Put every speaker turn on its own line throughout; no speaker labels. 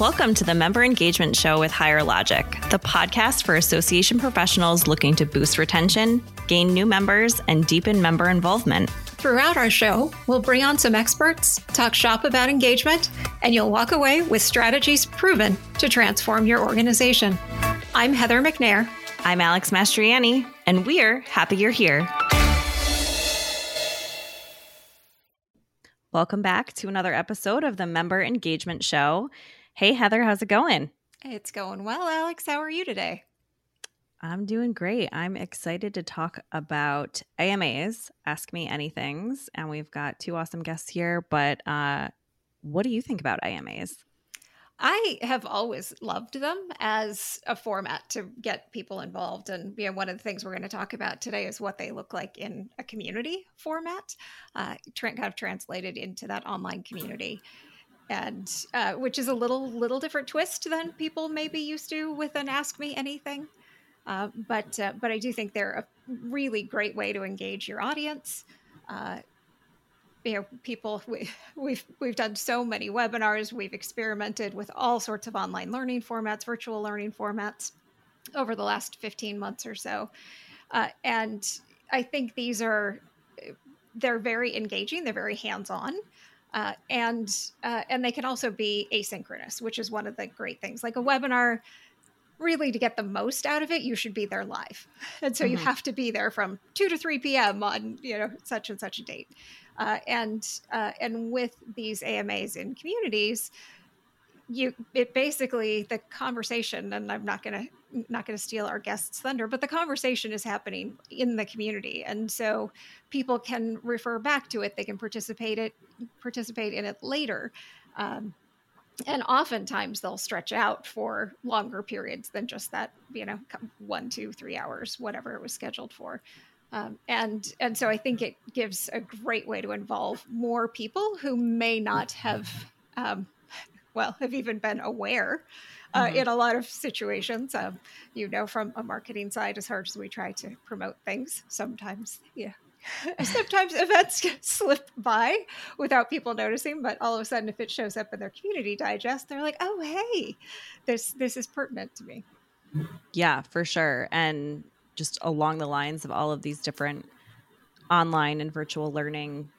Welcome to the Member Engagement Show with Higher Logic, the podcast for association professionals looking to boost retention, gain new members, and deepen member involvement.
Throughout our show, we'll bring on some experts, talk shop about engagement, and you'll walk away with strategies proven to transform your organization. I'm Heather McNair.
I'm Alex Mastriani, and we're happy you're here. Welcome back to another episode of the Member Engagement Show. Hey, Heather, how's it going?
It's going well, Alex. How are you today?
I'm doing great. I'm excited to talk about AMAs, Ask Me Anythings. And we've got two awesome guests here. But uh, what do you think about AMAs?
I have always loved them as a format to get people involved. And you know, one of the things we're going to talk about today is what they look like in a community format, uh, kind of translated into that online community and uh, which is a little little different twist than people may be used to with an ask me anything. Uh, but uh, but i do think they're a really great way to engage your audience. Uh, you know people we, we've we've done so many webinars. We've experimented with all sorts of online learning formats virtual learning formats over the last 15 months or so. Uh, and i think these are they're very engaging. They're very hands-on uh, and uh, and they can also be asynchronous, which is one of the great things. Like a webinar, really to get the most out of it, you should be there live, and so mm-hmm. you have to be there from two to three p.m. on you know such and such a date. Uh, and uh, and with these AMAs in communities, you it basically the conversation, and I'm not going to not going to steal our guest's thunder, but the conversation is happening in the community, and so people can refer back to it. They can participate it participate in it later, um, and oftentimes they'll stretch out for longer periods than just that. You know, one, two, three hours, whatever it was scheduled for. Um, and and so I think it gives a great way to involve more people who may not have, um, well, have even been aware uh, mm-hmm. in a lot of situations. Um, you know, from a marketing side, as hard as we try to promote things, sometimes, yeah. Sometimes events slip by without people noticing, but all of a sudden, if it shows up in their community digest, they're like, "Oh, hey, this this is pertinent to me."
Yeah, for sure. And just along the lines of all of these different online and virtual learning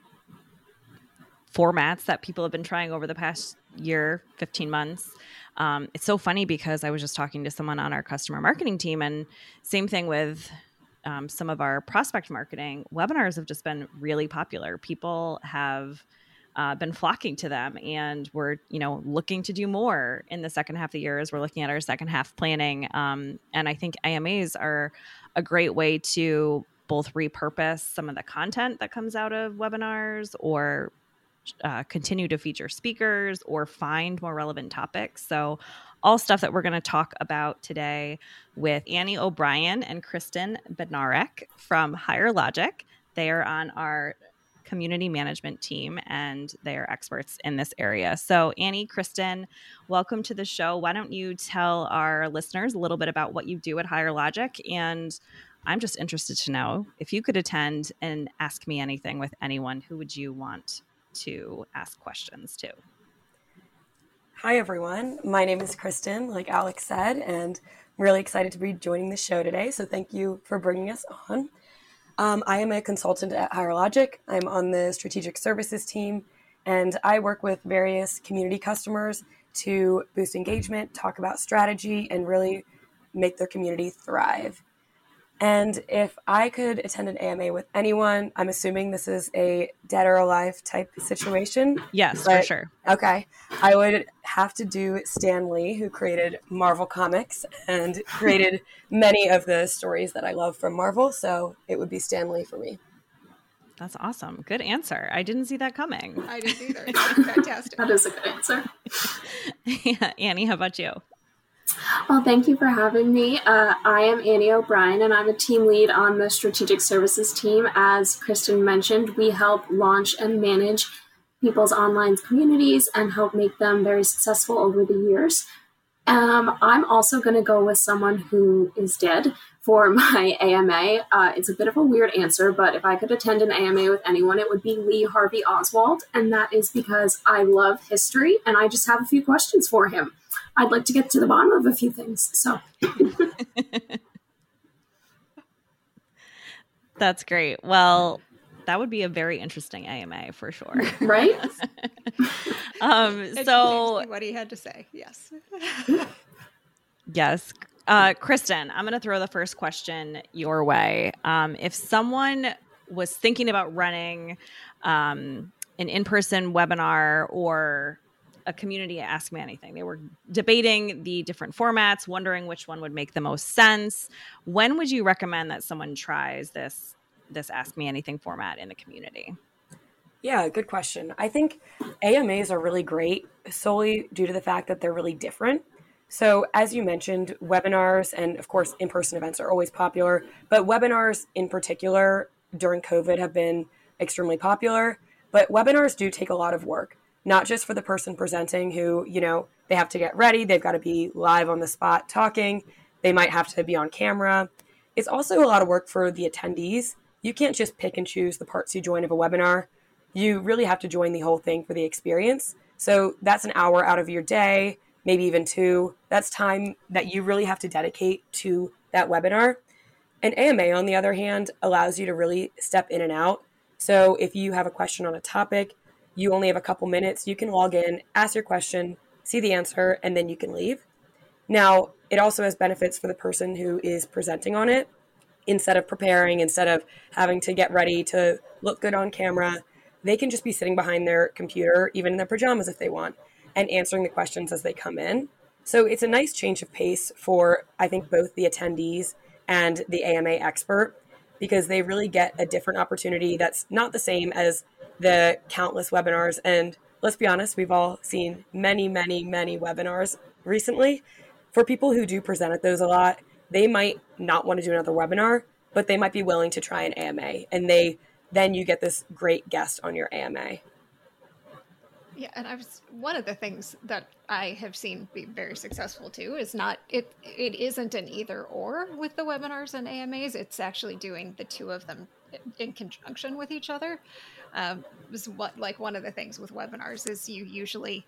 formats that people have been trying over the past year, 15 months. Um, it's so funny because I was just talking to someone on our customer marketing team, and same thing with um, some of our prospect marketing. Webinars have just been really popular. People have uh, been flocking to them, and we're you know looking to do more in the second half of the year as we're looking at our second half planning. Um, and I think AMAs are a great way to both repurpose some of the content that comes out of webinars or uh, continue to feature speakers or find more relevant topics. So, all stuff that we're going to talk about today with Annie O'Brien and Kristin Bednarek from Higher Logic. They are on our community management team and they are experts in this area. So, Annie, Kristen, welcome to the show. Why don't you tell our listeners a little bit about what you do at Higher Logic? And I'm just interested to know if you could attend and ask me anything with anyone, who would you want to ask questions too.
Hi, everyone. My name is Kristin, like Alex said, and I'm really excited to be joining the show today. So, thank you for bringing us on. Um, I am a consultant at Higher Logic. I'm on the strategic services team, and I work with various community customers to boost engagement, talk about strategy, and really make their community thrive. And if I could attend an AMA with anyone, I'm assuming this is a dead or alive type situation.
Yes, but, for sure.
Okay. I would have to do Stan Lee, who created Marvel Comics and created many of the stories that I love from Marvel. So it would be Stan Lee for me.
That's awesome. Good answer. I didn't see that coming.
I didn't either. Fantastic.
that is a good answer.
yeah. Annie, how about you?
Well, thank you for having me. Uh, I am Annie O'Brien, and I'm a team lead on the strategic services team. As Kristin mentioned, we help launch and manage people's online communities and help make them very successful over the years. Um, I'm also going to go with someone who is dead for my AMA. Uh, it's a bit of a weird answer, but if I could attend an AMA with anyone, it would be Lee Harvey Oswald. And that is because I love history and I just have a few questions for him. I'd like to get to the bottom of a few things. So.
That's great. Well, that would be a very interesting AMA for sure.
Right?
um, so
what he had to say. Yes.
yes. Uh, Kristin, I'm going to throw the first question your way. Um, if someone was thinking about running um, an in person webinar or a community ask me anything. They were debating the different formats wondering which one would make the most sense. When would you recommend that someone tries this this ask me anything format in the community?
Yeah good question. I think amas are really great solely due to the fact that they're really different. So, as you mentioned, webinars and of course in person events are always popular, but webinars in particular during COVID have been extremely popular. But webinars do take a lot of work, not just for the person presenting who, you know, they have to get ready, they've got to be live on the spot talking, they might have to be on camera. It's also a lot of work for the attendees. You can't just pick and choose the parts you join of a webinar. You really have to join the whole thing for the experience. So, that's an hour out of your day maybe even two. That's time that you really have to dedicate to that webinar. An AMA, on the other hand, allows you to really step in and out. So if you have a question on a topic, you only have a couple minutes, you can log in, ask your question, see the answer, and then you can leave. Now, it also has benefits for the person who is presenting on it. Instead of preparing, instead of having to get ready to look good on camera, they can just be sitting behind their computer, even in their pajamas if they want, and answering the questions as they come in. So it's a nice change of pace for, I think, both the attendees and the AMA expert because they really get a different opportunity that's not the same as the countless webinars. And let's be honest, we've all seen many, many, many webinars recently. For people who do present at those a lot, they might not want to do another webinar, but they might be willing to try an AMA. And they then you get this great guest on your AMA.
Yeah, and I was one of the things that I have seen be very successful too is not it it isn't an either or with the webinars and AMAs. It's actually doing the two of them in conjunction with each other. Um, is what like one of the things with webinars is you usually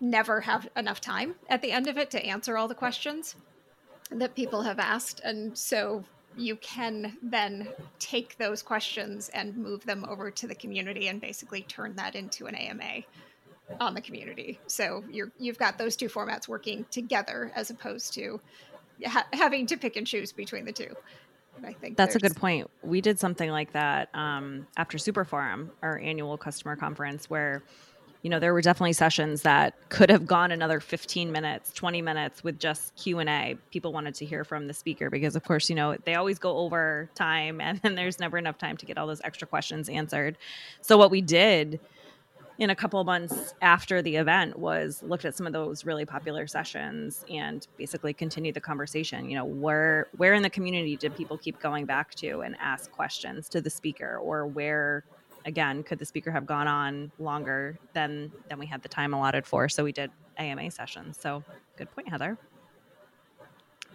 never have enough time at the end of it to answer all the questions that people have asked, and so you can then take those questions and move them over to the community and basically turn that into an AMA on the community. So you're you've got those two formats working together as opposed to ha- having to pick and choose between the two. I think
that's a good point. We did something like that um, after Super Forum, our annual customer conference, where you know there were definitely sessions that could have gone another 15 minutes 20 minutes with just q&a people wanted to hear from the speaker because of course you know they always go over time and then there's never enough time to get all those extra questions answered so what we did in a couple months after the event was looked at some of those really popular sessions and basically continued the conversation. You know where where in the community did people keep going back to and ask questions to the speaker? Or where again could the speaker have gone on longer than than we had the time allotted for? So we did ama sessions. So good point heather.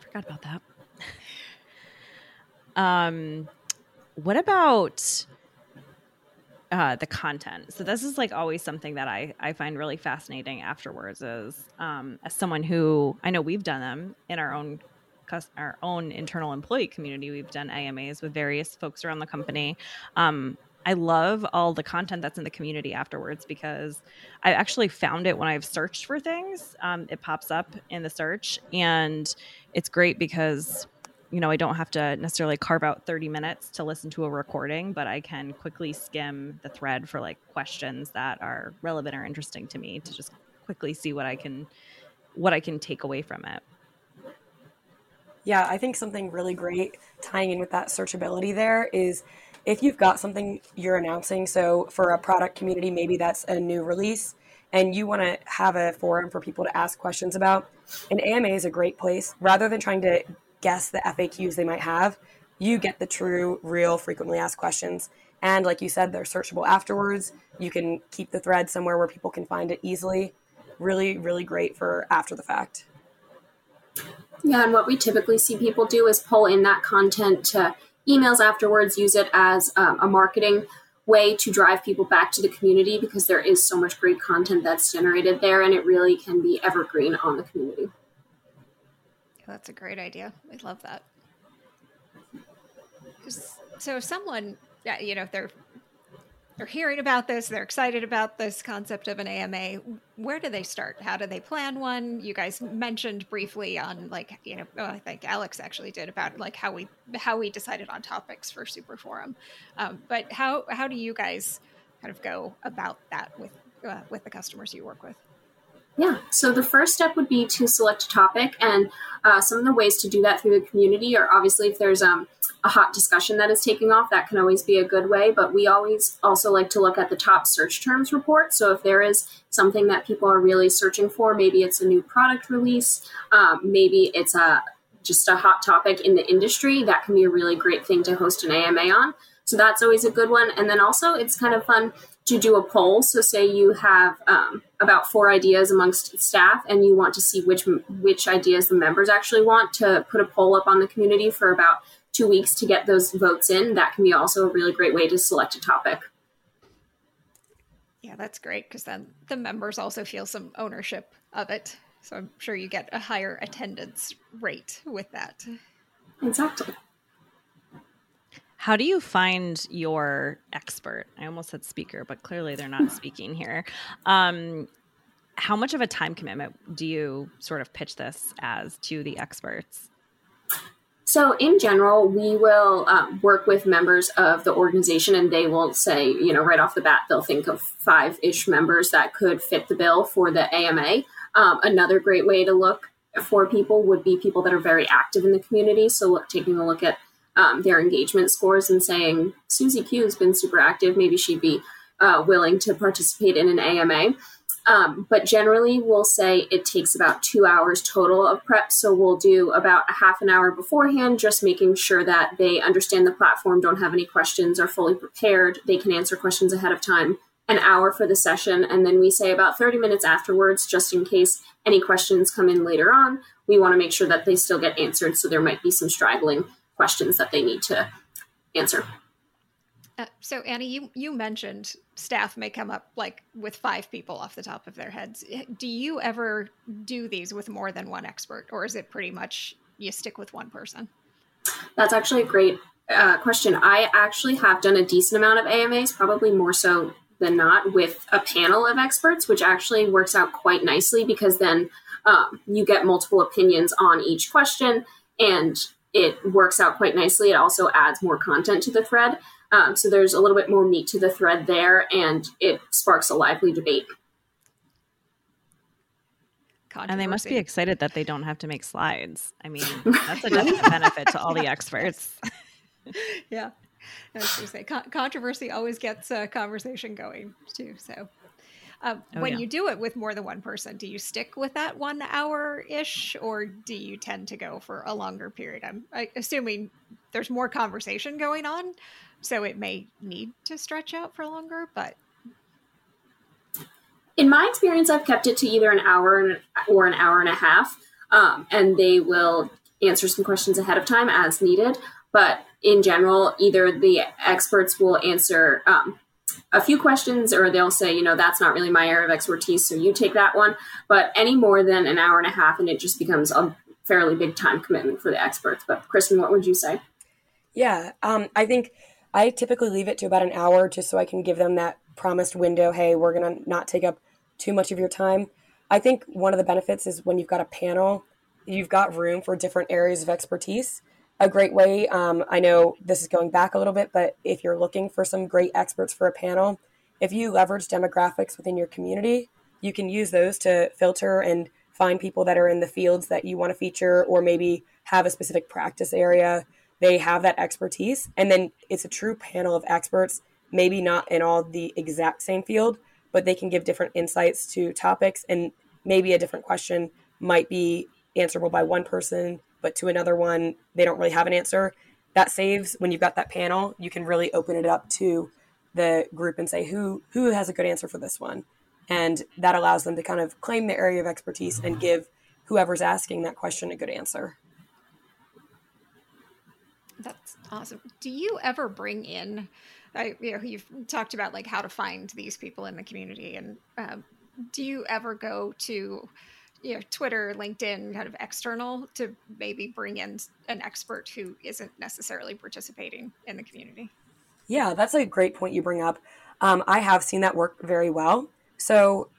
Forgot about that. Um what about uh, the content. So this is like always something that I, I find really fascinating afterwards is um, as someone who I know we've done them in our own our own internal employee community. We've done AMAs with various folks around the company. Um, I love all the content that's in the community afterwards because I actually found it when I've searched for things. Um, it pops up in the search, and it's great because you know, I don't have to necessarily carve out 30 minutes to listen to a recording, but I can quickly skim the thread for like questions that are relevant or interesting to me to just quickly see what I can what I can take away from it.
Yeah, I think something really great tying in with that searchability there is if you've got something you're announcing, so for a product community, maybe that's a new release and you want to have a forum for people to ask questions about, an AMA is a great place rather than trying to guess the FAQs they might have, you get the true, real, frequently asked questions. And like you said, they're searchable afterwards. You can keep the thread somewhere where people can find it easily. Really, really great for after the fact.
Yeah, and what we typically see people do is pull in that content to emails afterwards, use it as um, a marketing way to drive people back to the community because there is so much great content that's generated there and it really can be evergreen on the community.
That's a great idea. I love that. So if someone, you know, if they're they're hearing about this, they're excited about this concept of an AMA. Where do they start? How do they plan one? You guys mentioned briefly on like, you know, oh, I think Alex actually did about like how we how we decided on topics for Super Forum. Um, but how how do you guys kind of go about that with uh, with the customers you work with?
Yeah, so the first step would be to select a topic, and uh, some of the ways to do that through the community are obviously if there's um, a hot discussion that is taking off, that can always be a good way. But we always also like to look at the top search terms report. So if there is something that people are really searching for, maybe it's a new product release, um, maybe it's a just a hot topic in the industry, that can be a really great thing to host an AMA on. So that's always a good one. And then also, it's kind of fun to do a poll. So, say you have um, about four ideas amongst staff, and you want to see which which ideas the members actually want to put a poll up on the community for about two weeks to get those votes in. That can be also a really great way to select a topic.
Yeah, that's great because then the members also feel some ownership of it. So I'm sure you get a higher attendance rate with that.
Exactly.
How do you find your expert? I almost said speaker, but clearly they're not speaking here. Um, how much of a time commitment do you sort of pitch this as to the experts?
So, in general, we will um, work with members of the organization, and they will say, you know, right off the bat, they'll think of five ish members that could fit the bill for the AMA. Um, another great way to look for people would be people that are very active in the community. So, look, taking a look at um, their engagement scores and saying Susie Q has been super active. Maybe she'd be uh, willing to participate in an AMA. Um, but generally, we'll say it takes about two hours total of prep. So we'll do about a half an hour beforehand, just making sure that they understand the platform, don't have any questions, are fully prepared. They can answer questions ahead of time. An hour for the session. And then we say about 30 minutes afterwards, just in case any questions come in later on. We want to make sure that they still get answered. So there might be some straggling questions that they need to answer.
Uh, so Annie, you you mentioned staff may come up like with five people off the top of their heads. Do you ever do these with more than one expert, or is it pretty much you stick with one person?
That's actually a great uh, question. I actually have done a decent amount of AMAs, probably more so than not, with a panel of experts, which actually works out quite nicely because then um, you get multiple opinions on each question and it works out quite nicely. It also adds more content to the thread. Um, so there's a little bit more meat to the thread there, and it sparks a lively debate.
And they must be excited that they don't have to make slides. I mean, that's a definite benefit to all the experts.
yeah. I was going to say, con- controversy always gets a conversation going, too. So um, oh, when yeah. you do it with more than one person, do you stick with that one hour ish, or do you tend to go for a longer period? I'm assuming there's more conversation going on, so it may need to stretch out for longer. But
in my experience, I've kept it to either an hour or an hour and a half, um, and they will answer some questions ahead of time as needed. But in general, either the experts will answer um, a few questions or they'll say, you know, that's not really my area of expertise, so you take that one. But any more than an hour and a half, and it just becomes a fairly big time commitment for the experts. But Kristin, what would you say?
Yeah, um, I think I typically leave it to about an hour just so I can give them that promised window. Hey, we're going to not take up too much of your time. I think one of the benefits is when you've got a panel, you've got room for different areas of expertise a great way. Um, I know this is going back a little bit, but if you're looking for some great experts for a panel, if you leverage demographics within your community, you can use those to filter and find people that are in the fields that you want to feature or maybe have a specific practice area. They have that expertise. And then it's a true panel of experts, maybe not in all the exact same field, but they can give different insights to topics. And maybe a different question might be answerable by one person but to another one, they don't really have an answer. That saves when you've got that panel, you can really open it up to the group and say who who has a good answer for this one. And that allows them to kind of claim the area of expertise and give whoever's asking that question a good answer.
That's awesome. Do you ever bring in, I, you know, you've talked about like how to find these people in the community, and um, do you ever go to, you know, Twitter, LinkedIn, kind of external to maybe bring in an expert who isn't necessarily participating in the community?
Yeah, that's a great point you bring up. Um, I have seen that work very well. So,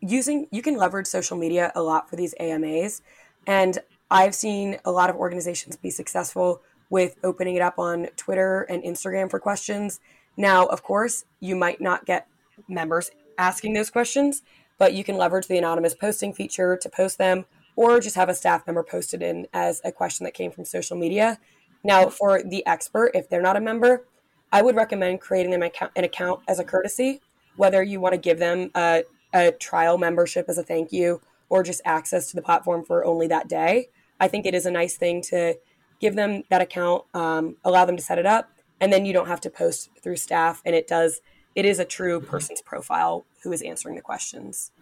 using you can leverage social media a lot for these AMAs, and I've seen a lot of organizations be successful with opening it up on Twitter and Instagram for questions. Now, of course, you might not get members asking those questions, but you can leverage the anonymous posting feature to post them or just have a staff member post it in as a question that came from social media. Now, for the expert, if they're not a member, I would recommend creating them an account as a courtesy, whether you want to give them a, a trial membership as a thank you or just access to the platform for only that day. I think it is a nice thing to give them that account, um, allow them to set it up, and then you don't have to post through staff. And it does, it is a true person's profile who is answering the questions.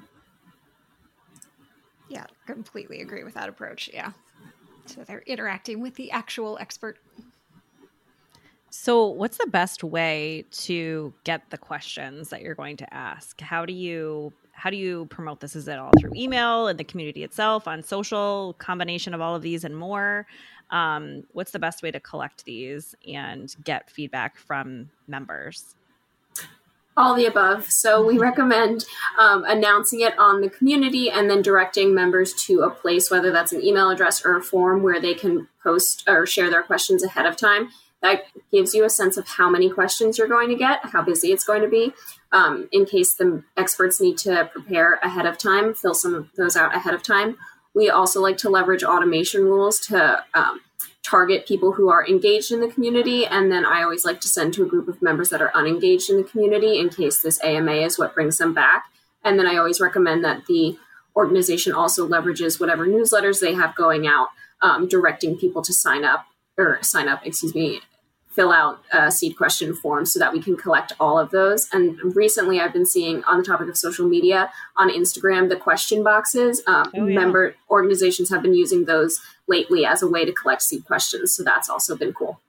Yeah, completely agree with that approach. Yeah. So they're interacting with the actual expert
so, what's the best way to get the questions that you're going to ask? How do you how do you promote this? Is it all through email and the community itself, on social, combination of all of these and more? Um, what's the best way to collect these and get feedback from members?
All the above. So we recommend um, announcing it on the community and then directing members to a place, whether that's an email address or a form where they can post or share their questions ahead of time that gives you a sense of how many questions you're going to get, how busy it's going to be. Um, in case the experts need to prepare ahead of time, fill some of those out ahead of time. We also like to leverage automation rules to um, target people who are engaged in the community. And then I always like to send to a group of members that are unengaged in the community in case this AMA is what brings them back. And then I always recommend that the organization also leverages whatever newsletters they have going out, um, directing people to sign up or sign up, excuse me, fill out a seed question form so that we can collect all of those. And recently, I've been seeing on the topic of social media on Instagram the question boxes. Um, oh, yeah. Member organizations have been using those lately as a way to collect seed questions. So that's also been cool.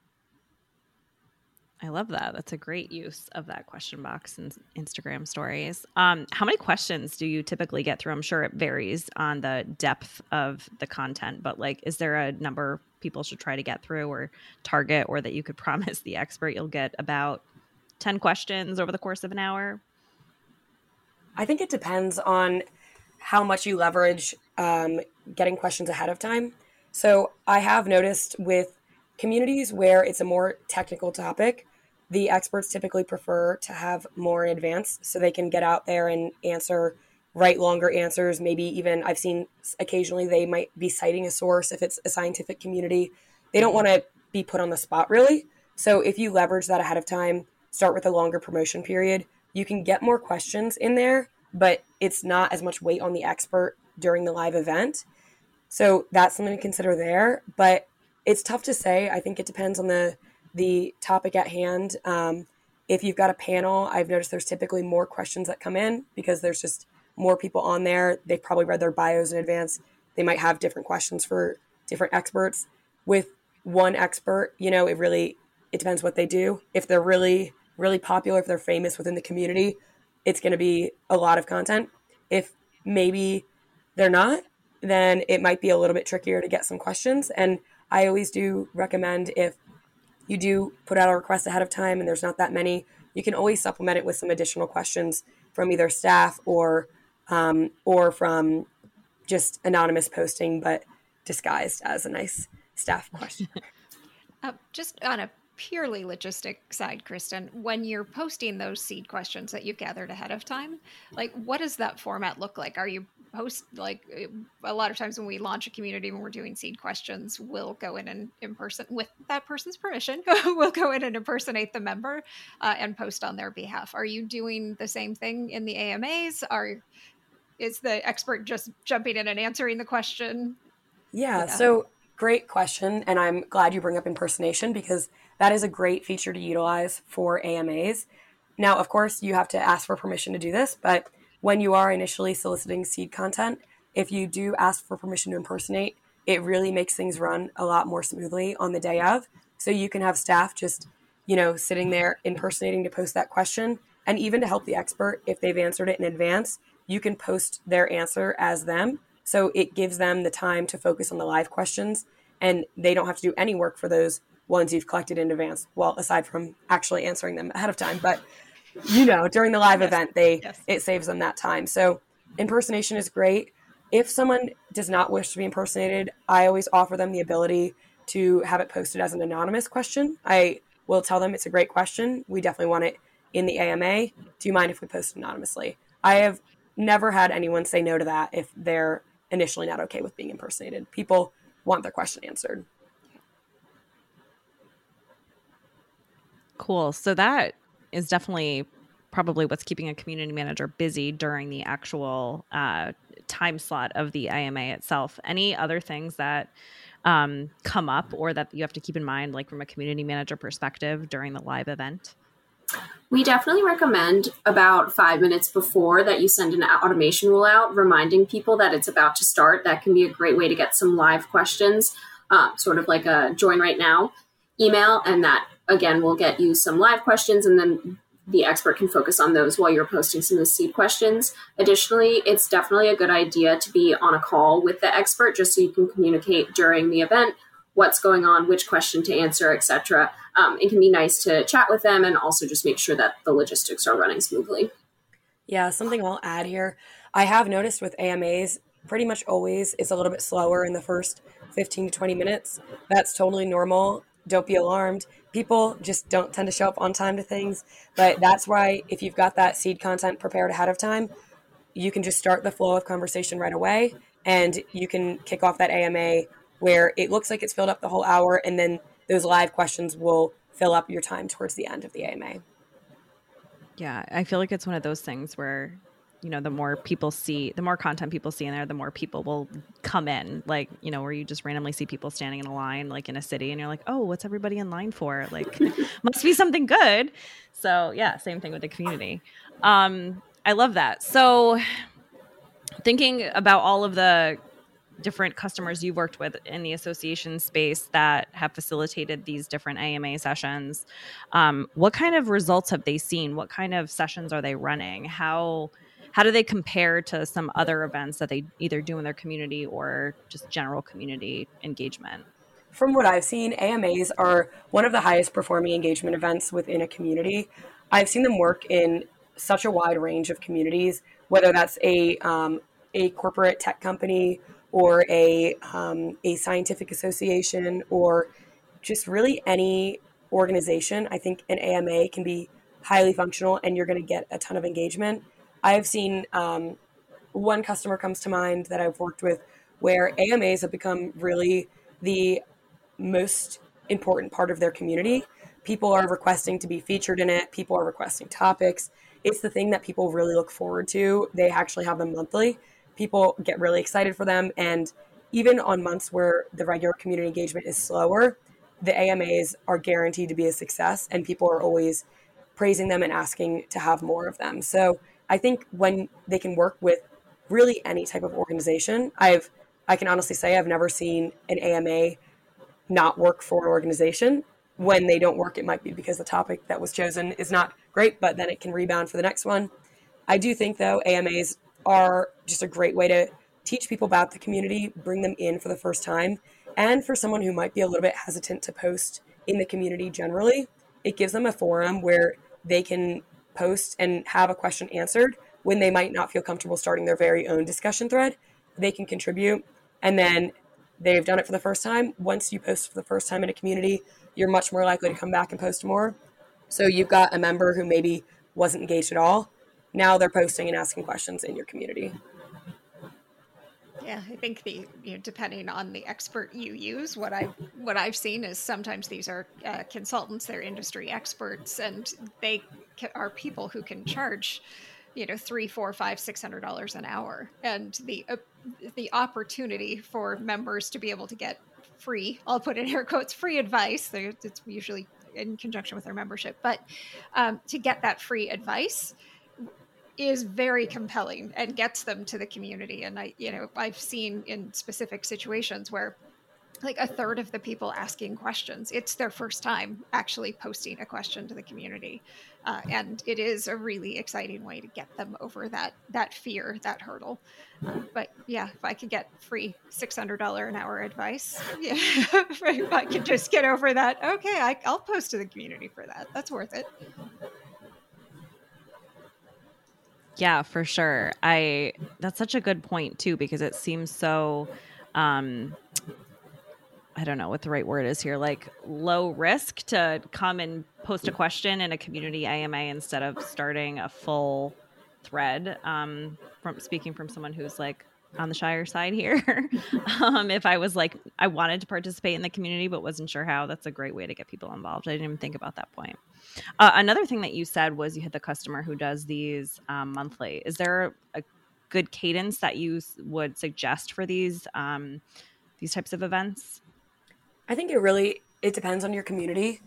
I love that. That's a great use of that question box and Instagram stories. Um, how many questions do you typically get through? I'm sure it varies on the depth of the content, but like, is there a number people should try to get through or target, or that you could promise the expert you'll get about 10 questions over the course of an hour?
I think it depends on how much you leverage um, getting questions ahead of time. So I have noticed with communities where it's a more technical topic, the experts typically prefer to have more in advance so they can get out there and answer write longer answers. Maybe even I've seen occasionally they might be citing a source if it's a scientific community. They don't want to be put on the spot really. So if you leverage that ahead of time, start with a longer promotion period, you can get more questions in there, but it's not as much weight on the expert during the live event. So that's something to consider there. But it's tough to say. I think it depends on the the topic at hand. Um, if you've got a panel, I've noticed there's typically more questions that come in because there's just more people on there. They've probably read their bios in advance. They might have different questions for different experts. With one expert, you know, it really it depends what they do. If they're really really popular, if they're famous within the community, it's going to be a lot of content. If maybe they're not, then it might be a little bit trickier to get some questions. And I always do recommend if you do put out a request ahead of time and there's not that many, you can always supplement it with some additional questions from either staff or um, or from just anonymous posting, but disguised as a nice staff question.
uh, just on a purely logistic side, Kristin, when you're posting those seed questions that you've gathered ahead of time, like what does that format look like? Are you post like a lot of times when we launch a community when we're doing seed questions we'll go in and in person with that person's permission we'll go in and impersonate the member uh, and post on their behalf are you doing the same thing in the amas are is the expert just jumping in and answering the question?
Yeah, yeah, so great question. And I'm glad you bring up impersonation because that is a great feature to utilize for AMAs. Now, of course, you have to ask for permission to do this, but when you are initially soliciting seed content, if you do ask for permission to impersonate, it really makes things run a lot more smoothly on the day of. So you can have staff just, you know, sitting there impersonating to post that question. And even to help the expert, if they've answered it in advance, you can post their answer as them. So it gives them the time to focus on the live questions and they don't have to do any work for those ones you've collected in advance. Well, aside from actually answering them ahead of time, but you know, during the live yes. event, they yes. it saves them that time. So impersonation is great. If someone does not wish to be impersonated, I always offer them the ability to have it posted as an anonymous question. I will tell them it's a great question. We definitely want it in the AMA. Do you mind if we post anonymously? I have never had anyone say no to that if they're initially not okay with being impersonated. People want their question answered.
Cool. So that is definitely probably what's keeping a community manager busy during the actual uh, time slot of the AMA itself. Any other things that um, come up or that you have to keep in mind, like from a community manager perspective during the live event?
We definitely recommend about five minutes before that you send an automation rule out, reminding people that it's about to start. That can be a great way to get some live questions, uh, sort of like a join right now email, and that again we'll get you some live questions, and then the expert can focus on those while you're posting some of the seed questions. Additionally, it's definitely a good idea to be on a call with the expert just so you can communicate during the event what's going on, which question to answer, etc. Um, it can be nice to chat with them and also just make sure that the logistics are running smoothly.
Yeah, something I'll add here. I have noticed with AMAs, pretty much always it's a little bit slower in the first 15 to 20 minutes. That's totally normal. Don't be alarmed people just don't tend to show up on time to things. But that's why if you've got that seed content prepared ahead of time, you can just start the flow of conversation right away and you can kick off that AMA where it looks like it's filled up the whole hour and then those live questions will fill up your time towards the end of the AMA.
Yeah, I feel like it's one of those things where you know the more people see the more content people see in there the more people will come in like you know where you just randomly see people standing in a line like in a city and you're like oh what's everybody in line for like must be something good so yeah same thing with the community um i love that so thinking about all of the different customers you've worked with in the association space that have facilitated these different AMA sessions. Um, what kind of results have they seen? What kind of sessions are they running? How how do they compare to some other events that they either do in their community or just general community engagement?
From what I've seen, AMAs are one of the highest performing engagement events within a community. I've seen them work in such a wide range of communities, whether that's a um, a corporate tech company or a um, a scientific association or just really any organization. I think an AMA can be highly functional, and you're going to get a ton of engagement. I've seen um, one customer comes to mind that I've worked with where AMAs have become really the most important part of their community. People are requesting to be featured in it, people are requesting topics. It's the thing that people really look forward to. They actually have them monthly. People get really excited for them. And even on months where the regular community engagement is slower, the AMAs are guaranteed to be a success, and people are always praising them and asking to have more of them. So I think when they can work with really any type of organization, I've I can honestly say I've never seen an AMA not work for an organization. When they don't work, it might be because the topic that was chosen is not great, but then it can rebound for the next one. I do think though AMAs are just a great way to teach people about the community, bring them in for the first time, and for someone who might be a little bit hesitant to post in the community generally, it gives them a forum where they can post and have a question answered when they might not feel comfortable starting their very own discussion thread. They can contribute and then they've done it for the first time. Once you post for the first time in a community, you're much more likely to come back and post more. So you've got a member who maybe wasn't engaged at all. Now they're posting and asking questions in your community.
Yeah, I think the you know depending on the expert you use, what I what I've seen is sometimes these are uh, consultants, they're industry experts, and they are people who can charge, you know, three, four, five, six hundred dollars an hour, and the uh, the opportunity for members to be able to get free, I'll put in air quotes, free advice. It's usually in conjunction with their membership, but um, to get that free advice is very compelling and gets them to the community. And I, you know, I've seen in specific situations where like a third of the people asking questions it's their first time actually posting a question to the community. Uh, and it is a really exciting way to get them over that that fear that hurdle. Uh, but yeah if i could get free $600 an hour advice yeah if i could just get over that okay I, i'll post to the community for that. That's worth it
yeah for sure i that's such a good point too because it seems so um I don't know what the right word is here, like low risk to come and post a question in a community AMA instead of starting a full thread. Um, from speaking from someone who's like on the Shire side here, um, if I was like I wanted to participate in the community but wasn't sure how, that's a great way to get people involved. I didn't even think about that point. Uh, another thing that you said was you had the customer who does these um, monthly. Is there a good cadence that you would suggest for these um, these types of events?
I think it really it depends on your community.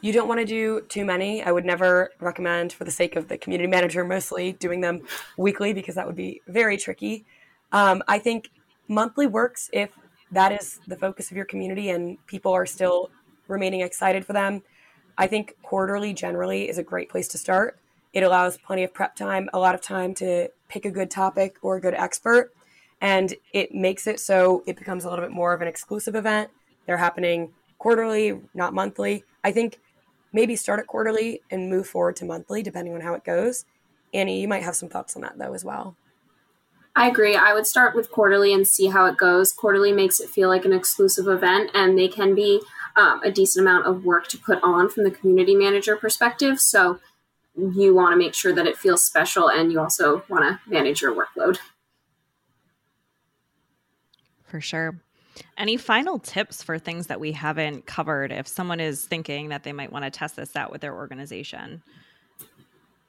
You don't want to do too many. I would never recommend, for the sake of the community manager, mostly doing them weekly because that would be very tricky. Um, I think monthly works if that is the focus of your community and people are still remaining excited for them. I think quarterly generally is a great place to start. It allows plenty of prep time, a lot of time to pick a good topic or a good expert, and it makes it so it becomes a little bit more of an exclusive event they're happening quarterly, not monthly. I think maybe start at quarterly and move forward to monthly, depending on how it goes. Annie, you might have some thoughts on that though as well.
I agree. I would start with quarterly and see how it goes. Quarterly makes it feel like an exclusive event, and they can be um, a decent amount of work to put on from the community manager perspective. So you want to make sure that it feels special, and you also want to manage your workload.
For sure. Any final tips for things that we haven't covered if someone is thinking that they might want to test this out with their organization?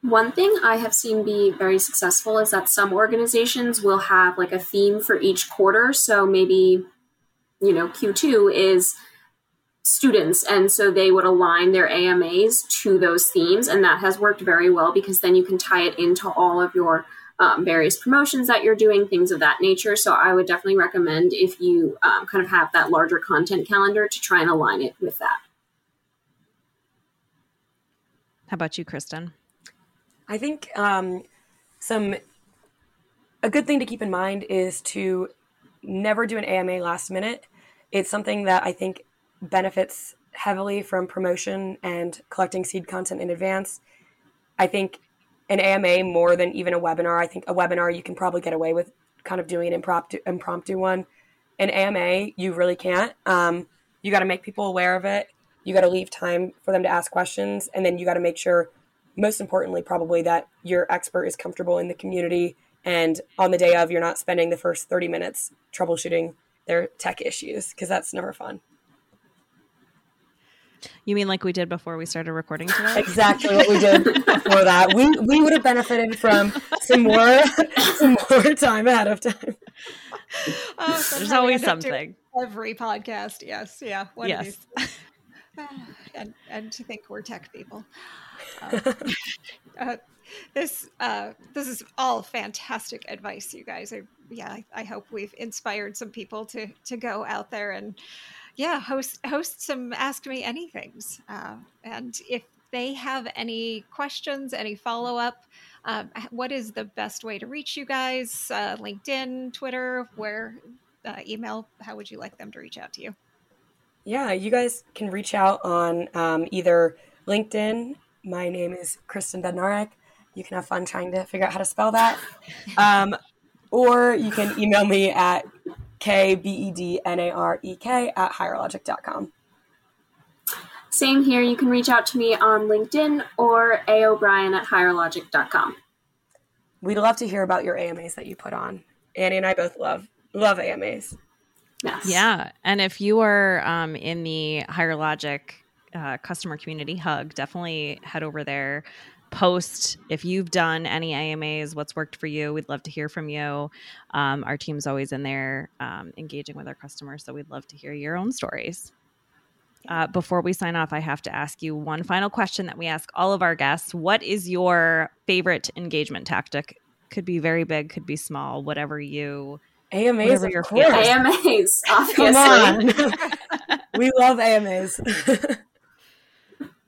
One thing I have seen be very successful is that some organizations will have like a theme for each quarter. So maybe, you know, Q2 is students. And so they would align their AMAs to those themes. And that has worked very well because then you can tie it into all of your um, various promotions that you're doing, things of that nature. So I would definitely recommend if you um, kind of have that larger content calendar to try and align it with that.
How about you, Kristin?
I think um, some a good thing to keep in mind is to never do an AMA last minute. It's something that I think benefits heavily from promotion and collecting seed content in advance. I think an AMA more than even a webinar. I think a webinar you can probably get away with kind of doing an impromptu impromptu one. An AMA you really can't. Um, you got to make people aware of it. You got to leave time for them to ask questions, and then you got to make sure, most importantly, probably that your expert is comfortable in the community. And on the day of, you're not spending the first 30 minutes troubleshooting their tech issues because that's never fun.
You mean like we did before we started recording today?
Exactly what we did before that. We we would have benefited from some more some more time ahead of time.
Oh, There's always something.
Every podcast, yes, yeah,
one yes.
and and to think we're tech people. Uh, uh, this uh, this is all fantastic advice, you guys. I, yeah, I, I hope we've inspired some people to to go out there and yeah, host host some Ask Me Anythings. Uh, and if they have any questions, any follow up, um, what is the best way to reach you guys? Uh, LinkedIn, Twitter, where uh, email? How would you like them to reach out to you?
Yeah, you guys can reach out on um, either LinkedIn. My name is Kristin Bednarek. You can have fun trying to figure out how to spell that. Um, or you can email me at K B E D N A R E K at higherlogic.com.
Same here. You can reach out to me on LinkedIn or A O'Brien at higherlogic.com.
We'd love to hear about your AMAs that you put on. Annie and I both love love AMAs.
Yes. Yeah. And if you are um, in the Higher Logic uh, customer community hug, definitely head over there post if you've done any AMAs, what's worked for you. We'd love to hear from you. Um, our team's always in there um, engaging with our customers, so we'd love to hear your own stories. Uh, before we sign off, I have to ask you one final question that we ask all of our guests. What is your favorite engagement tactic? Could be very big, could be small, whatever you.
AMAs,
whatever
of
your
course.
AMAs, obviously.
Come on. we love AMAs.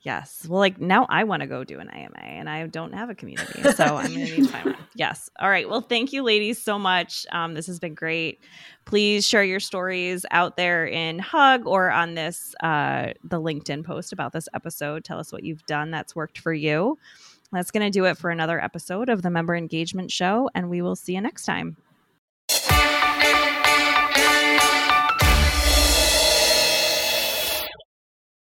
Yes. Well, like now I want to go do an AMA and I don't have a community. So I'm going to need to find one. Yes. All right. Well, thank you, ladies, so much. Um, this has been great. Please share your stories out there in Hug or on this, uh, the LinkedIn post about this episode. Tell us what you've done that's worked for you. That's going to do it for another episode of the Member Engagement Show. And we will see you next time.